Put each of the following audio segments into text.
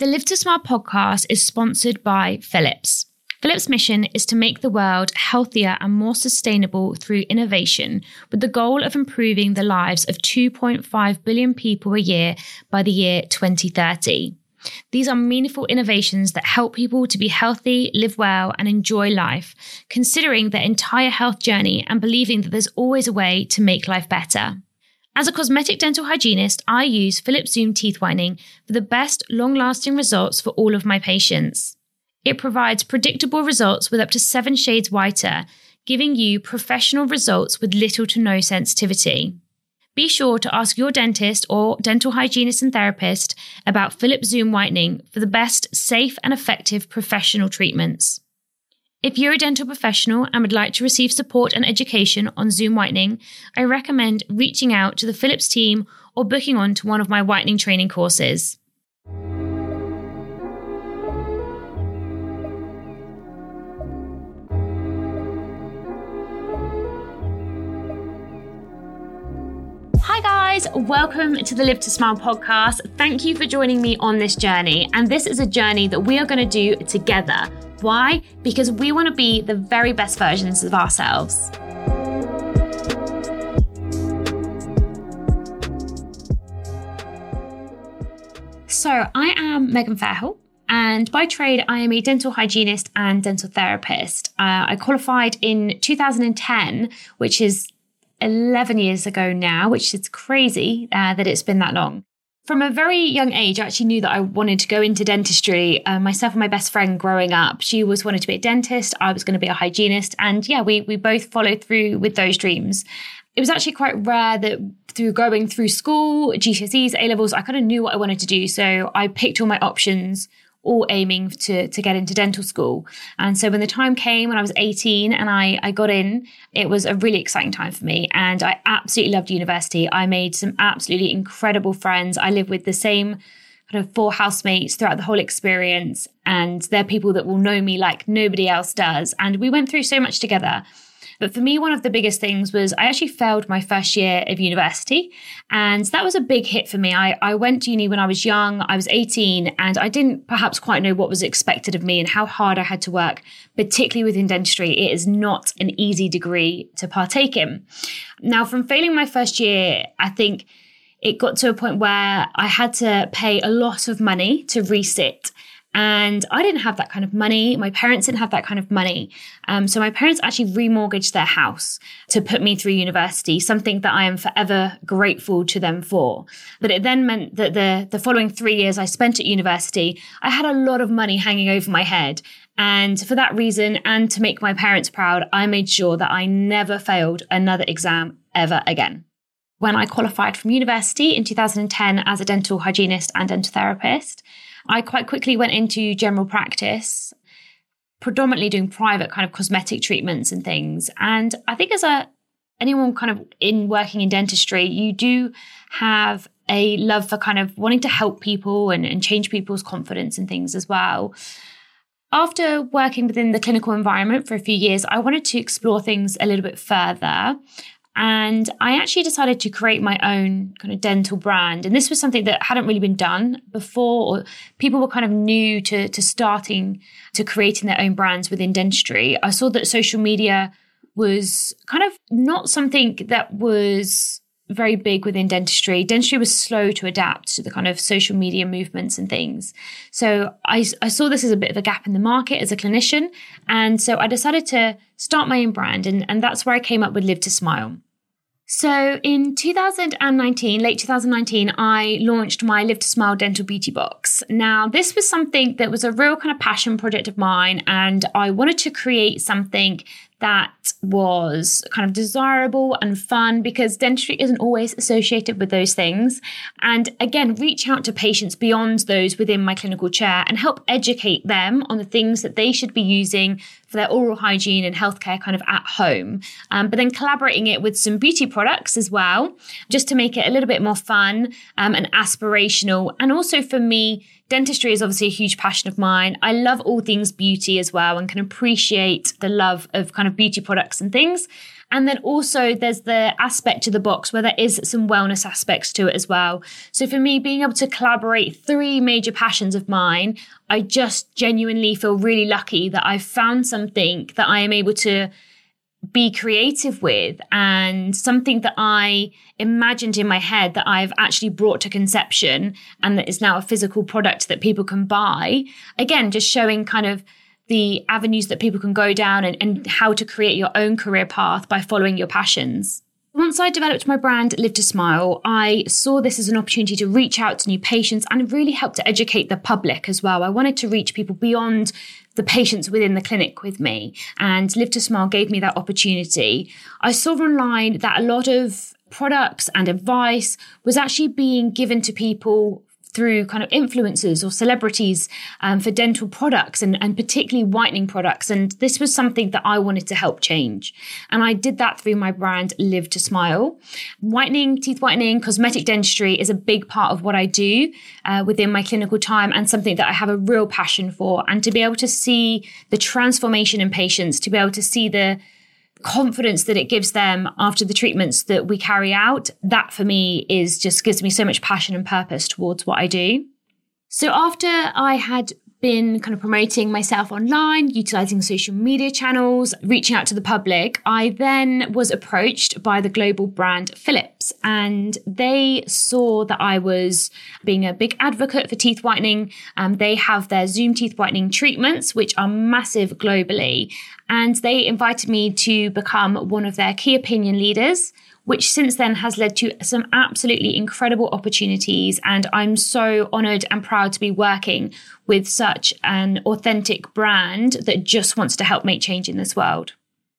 The Live to Smile podcast is sponsored by Philips. Philips' mission is to make the world healthier and more sustainable through innovation, with the goal of improving the lives of 2.5 billion people a year by the year 2030. These are meaningful innovations that help people to be healthy, live well, and enjoy life, considering their entire health journey and believing that there's always a way to make life better. As a cosmetic dental hygienist, I use Philips Zoom teeth whitening for the best long lasting results for all of my patients. It provides predictable results with up to seven shades whiter, giving you professional results with little to no sensitivity. Be sure to ask your dentist or dental hygienist and therapist about Philips Zoom whitening for the best safe and effective professional treatments. If you're a dental professional and would like to receive support and education on Zoom whitening, I recommend reaching out to the Philips team or booking on to one of my whitening training courses. Hi, guys, welcome to the Live to Smile podcast. Thank you for joining me on this journey. And this is a journey that we are going to do together. Why? Because we want to be the very best versions of ourselves. So, I am Megan Fairhill. And by trade, I am a dental hygienist and dental therapist. Uh, I qualified in 2010, which is 11 years ago now, which is crazy uh, that it's been that long. From a very young age, I actually knew that I wanted to go into dentistry. Uh, myself and my best friend growing up, she was wanted to be a dentist. I was going to be a hygienist, and yeah, we we both followed through with those dreams. It was actually quite rare that through going through school, GCSEs, A levels, I kind of knew what I wanted to do. So I picked all my options all aiming to, to get into dental school. And so when the time came when I was 18 and I, I got in, it was a really exciting time for me. And I absolutely loved university. I made some absolutely incredible friends. I lived with the same kind of four housemates throughout the whole experience. And they're people that will know me like nobody else does. And we went through so much together. But for me, one of the biggest things was I actually failed my first year of university. And that was a big hit for me. I, I went to uni when I was young, I was 18, and I didn't perhaps quite know what was expected of me and how hard I had to work, particularly within dentistry. It is not an easy degree to partake in. Now, from failing my first year, I think it got to a point where I had to pay a lot of money to resit and I didn't have that kind of money. My parents didn't have that kind of money. Um, so my parents actually remortgaged their house to put me through university, something that I am forever grateful to them for. But it then meant that the, the following three years I spent at university, I had a lot of money hanging over my head. And for that reason, and to make my parents proud, I made sure that I never failed another exam ever again when I qualified from university in 2010 as a dental hygienist and dental therapist. I quite quickly went into general practice, predominantly doing private kind of cosmetic treatments and things. And I think as a anyone kind of in working in dentistry, you do have a love for kind of wanting to help people and, and change people's confidence and things as well. After working within the clinical environment for a few years, I wanted to explore things a little bit further. And I actually decided to create my own kind of dental brand. And this was something that hadn't really been done before, or people were kind of new to, to starting to creating their own brands within dentistry. I saw that social media was kind of not something that was very big within dentistry. Dentistry was slow to adapt to the kind of social media movements and things. So I, I saw this as a bit of a gap in the market as a clinician. And so I decided to start my own brand. And, and that's where I came up with Live to Smile. So in 2019, late 2019, I launched my Live to Smile dental beauty box. Now, this was something that was a real kind of passion project of mine, and I wanted to create something that was kind of desirable and fun because dentistry isn't always associated with those things. And again, reach out to patients beyond those within my clinical chair and help educate them on the things that they should be using for their oral hygiene and healthcare kind of at home. Um, but then collaborating it with some beauty products as well, just to make it a little bit more fun um, and aspirational. And also for me, dentistry is obviously a huge passion of mine. I love all things beauty as well and can appreciate the love of kind of beauty products and things. And then also there's the aspect to the box where there is some wellness aspects to it as well. So for me, being able to collaborate three major passions of mine, I just genuinely feel really lucky that I've found something that I am able to be creative with and something that I imagined in my head that I've actually brought to conception and that is now a physical product that people can buy. Again, just showing kind of the avenues that people can go down and, and how to create your own career path by following your passions. Once I developed my brand Live to Smile, I saw this as an opportunity to reach out to new patients and really help to educate the public as well. I wanted to reach people beyond the patients within the clinic with me, and Live to Smile gave me that opportunity. I saw online that a lot of products and advice was actually being given to people through kind of influencers or celebrities um, for dental products and, and particularly whitening products. And this was something that I wanted to help change. And I did that through my brand Live to Smile. Whitening, teeth whitening, cosmetic dentistry is a big part of what I do uh, within my clinical time and something that I have a real passion for. And to be able to see the transformation in patients, to be able to see the confidence that it gives them after the treatments that we carry out, that for me is just gives me so much passion and purpose towards what I do. So after I had been kind of promoting myself online, utilizing social media channels, reaching out to the public, I then was approached by the global brand Philips. And they saw that I was being a big advocate for teeth whitening. Um, they have their Zoom teeth whitening treatments, which are massive globally. And they invited me to become one of their key opinion leaders which since then has led to some absolutely incredible opportunities. And I'm so honored and proud to be working with such an authentic brand that just wants to help make change in this world.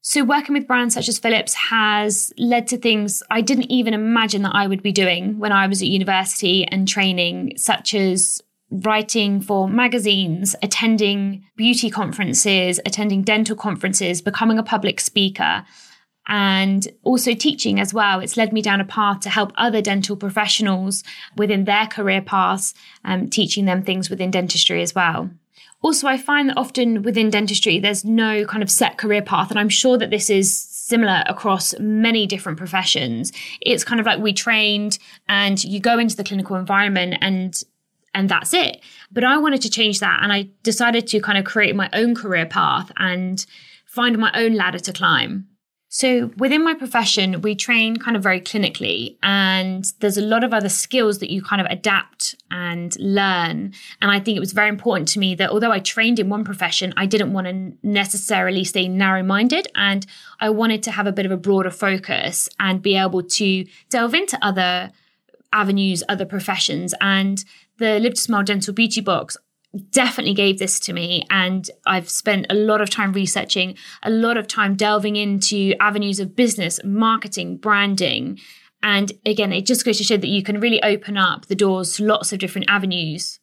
So, working with brands such as Philips has led to things I didn't even imagine that I would be doing when I was at university and training, such as writing for magazines, attending beauty conferences, attending dental conferences, becoming a public speaker and also teaching as well. It's led me down a path to help other dental professionals within their career paths, um, teaching them things within dentistry as well. Also, I find that often within dentistry, there's no kind of set career path. And I'm sure that this is similar across many different professions. It's kind of like we trained and you go into the clinical environment and and that's it. But I wanted to change that and I decided to kind of create my own career path and find my own ladder to climb. So within my profession, we train kind of very clinically, and there's a lot of other skills that you kind of adapt and learn. And I think it was very important to me that although I trained in one profession, I didn't want to necessarily stay narrow minded, and I wanted to have a bit of a broader focus and be able to delve into other avenues, other professions. And the Live to Smile Dental Beauty Box definitely gave this to me and I've spent a lot of time researching, a lot of time delving into avenues of business, marketing, branding. And again, it just goes to show that you can really open up the doors to lots of different avenues.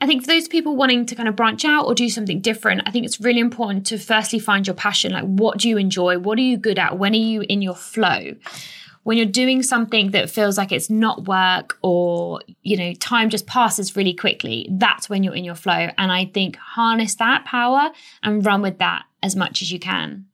I think for those people wanting to kind of branch out or do something different, I think it's really important to firstly find your passion. Like, what do you enjoy? What are you good at? When are you in your flow? When you're doing something that feels like it's not work or you know time just passes really quickly that's when you're in your flow and i think harness that power and run with that as much as you can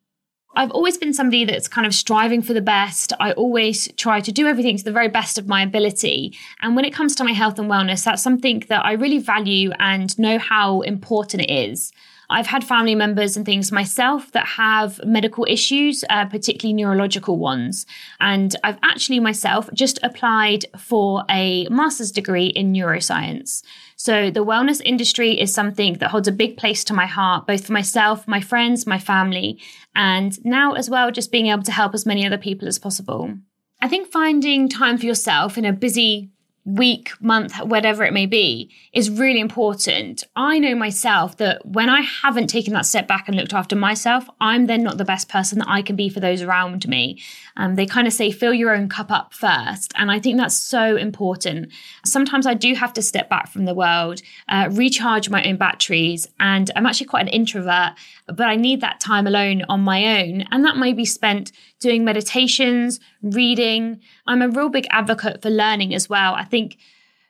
I've always been somebody that's kind of striving for the best. I always try to do everything to the very best of my ability. And when it comes to my health and wellness, that's something that I really value and know how important it is. I've had family members and things myself that have medical issues, uh, particularly neurological ones. And I've actually myself just applied for a master's degree in neuroscience. So the wellness industry is something that holds a big place to my heart, both for myself, my friends, my family, and now as well, just being able to help as many other people as possible. I think finding time for yourself in a busy week, month, whatever it may be, is really important. I know myself that when I haven't taken that step back and looked after myself, I'm then not the best person that I can be for those around me. Um, they kind of say, fill your own cup up first. And I think that's so important. Sometimes I do have to step back from the world, uh, recharge my own batteries. And I'm actually quite an introvert, but I need that time alone on my own. And that may be spent doing meditations, reading. I'm a real big advocate for learning as well. I think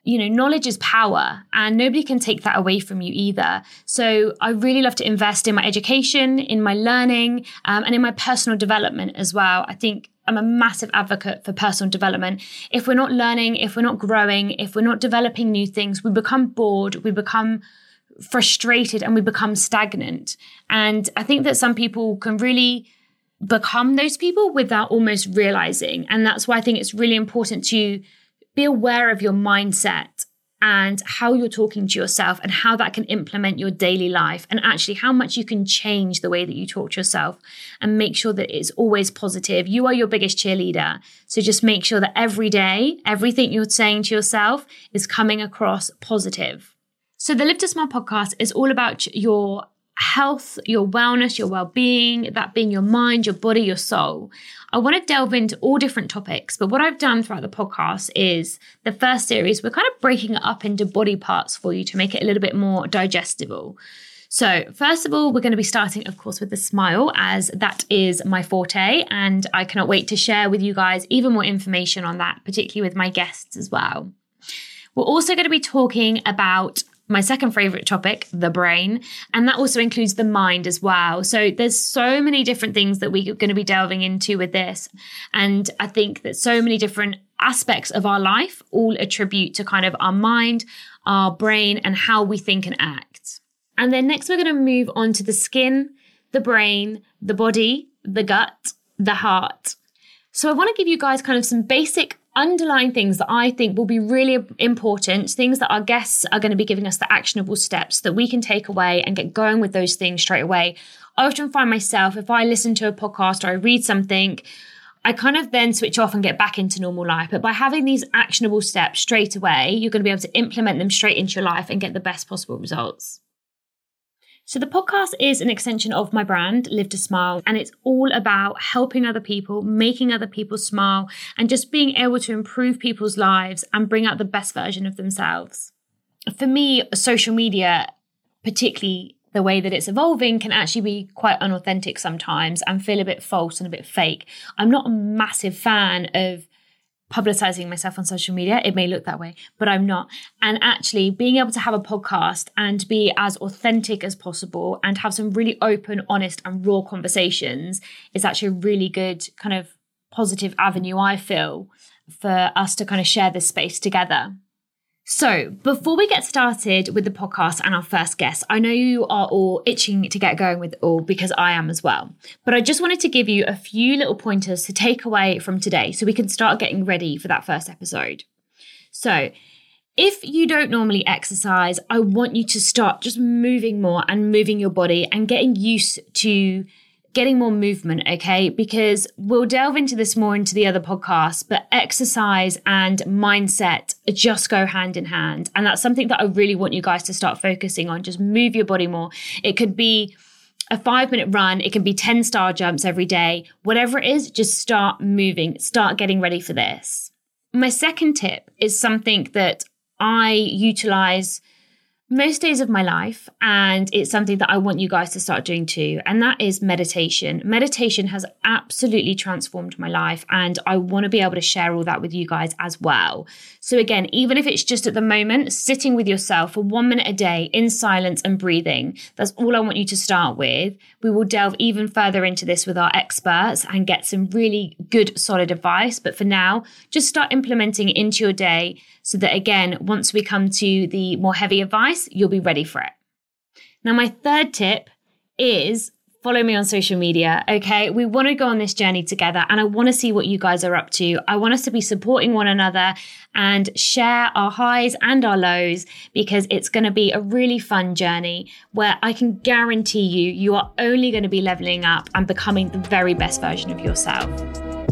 you know, knowledge is power and nobody can take that away from you either. So I really love to invest in my education, in my learning, um, and in my personal development as well. I think I'm a massive advocate for personal development. If we're not learning, if we're not growing, if we're not developing new things, we become bored, we become frustrated, and we become stagnant. And I think that some people can really become those people without almost realizing. And that's why I think it's really important to be aware of your mindset and how you're talking to yourself and how that can implement your daily life and actually how much you can change the way that you talk to yourself and make sure that it's always positive. You are your biggest cheerleader. So just make sure that every day, everything you're saying to yourself is coming across positive. So the Live to Smile podcast is all about your health, your wellness, your well being, that being your mind, your body, your soul. I want to delve into all different topics, but what I've done throughout the podcast is the first series, we're kind of breaking it up into body parts for you to make it a little bit more digestible. So, first of all, we're going to be starting, of course, with the smile, as that is my forte. And I cannot wait to share with you guys even more information on that, particularly with my guests as well. We're also going to be talking about my second favorite topic, the brain. And that also includes the mind as well. So there's so many different things that we're going to be delving into with this. And I think that so many different aspects of our life all attribute to kind of our mind, our brain, and how we think and act. And then next, we're going to move on to the skin, the brain, the body, the gut, the heart. So I want to give you guys kind of some basic underlying things that I think will be really important, things that our guests are going to be giving us the actionable steps that we can take away and get going with those things straight away. I often find myself, if I listen to a podcast or I read something, I kind of then switch off and get back into normal life. But by having these actionable steps straight away, you're going to be able to implement them straight into your life and get the best possible results. So, the podcast is an extension of my brand, Live to Smile, and it's all about helping other people, making other people smile, and just being able to improve people's lives and bring out the best version of themselves. For me, social media, particularly the way that it's evolving, can actually be quite unauthentic sometimes and feel a bit false and a bit fake. I'm not a massive fan of publicizing myself on social media. It may look that way, but I'm not. And actually, being able to have a podcast and be as authentic as possible and have some really open, honest, and raw conversations is actually a really good kind of positive avenue, I feel, for us to kind of share this space together. So, before we get started with the podcast and our first guest, I know you are all itching to get going with it all because I am as well. But I just wanted to give you a few little pointers to take away from today so we can start getting ready for that first episode. So, if you don't normally exercise, I want you to start just moving more and moving your body and getting used to getting more movement, okay? Because we'll delve into this more into the other podcast, but exercise and mindset just go hand in hand. And that's something that I really want you guys to start focusing on. Just move your body more. It could be a five minute run, it can be 10 star jumps every day. Whatever it is, just start moving, start getting ready for this. My second tip is something that I utilize most days of my life and it's something that I want you guys to start doing too and that is meditation. Meditation has absolutely transformed my life and I want to be able to share all that with you guys as well. So again, even if it's just at the moment sitting with yourself for 1 minute a day in silence and breathing, that's all I want you to start with. We will delve even further into this with our experts and get some really good solid advice, but for now, just start implementing it into your day so that again, once we come to the more heavy advice, you'll be ready for it. Now, my third tip is follow me on social media. Okay. We want to go on this journey together and I want to see what you guys are up to. I want us to be supporting one another and share our highs and our lows because it's going to be a really fun journey where I can guarantee you, you are only going to be leveling up and becoming the very best version of yourself.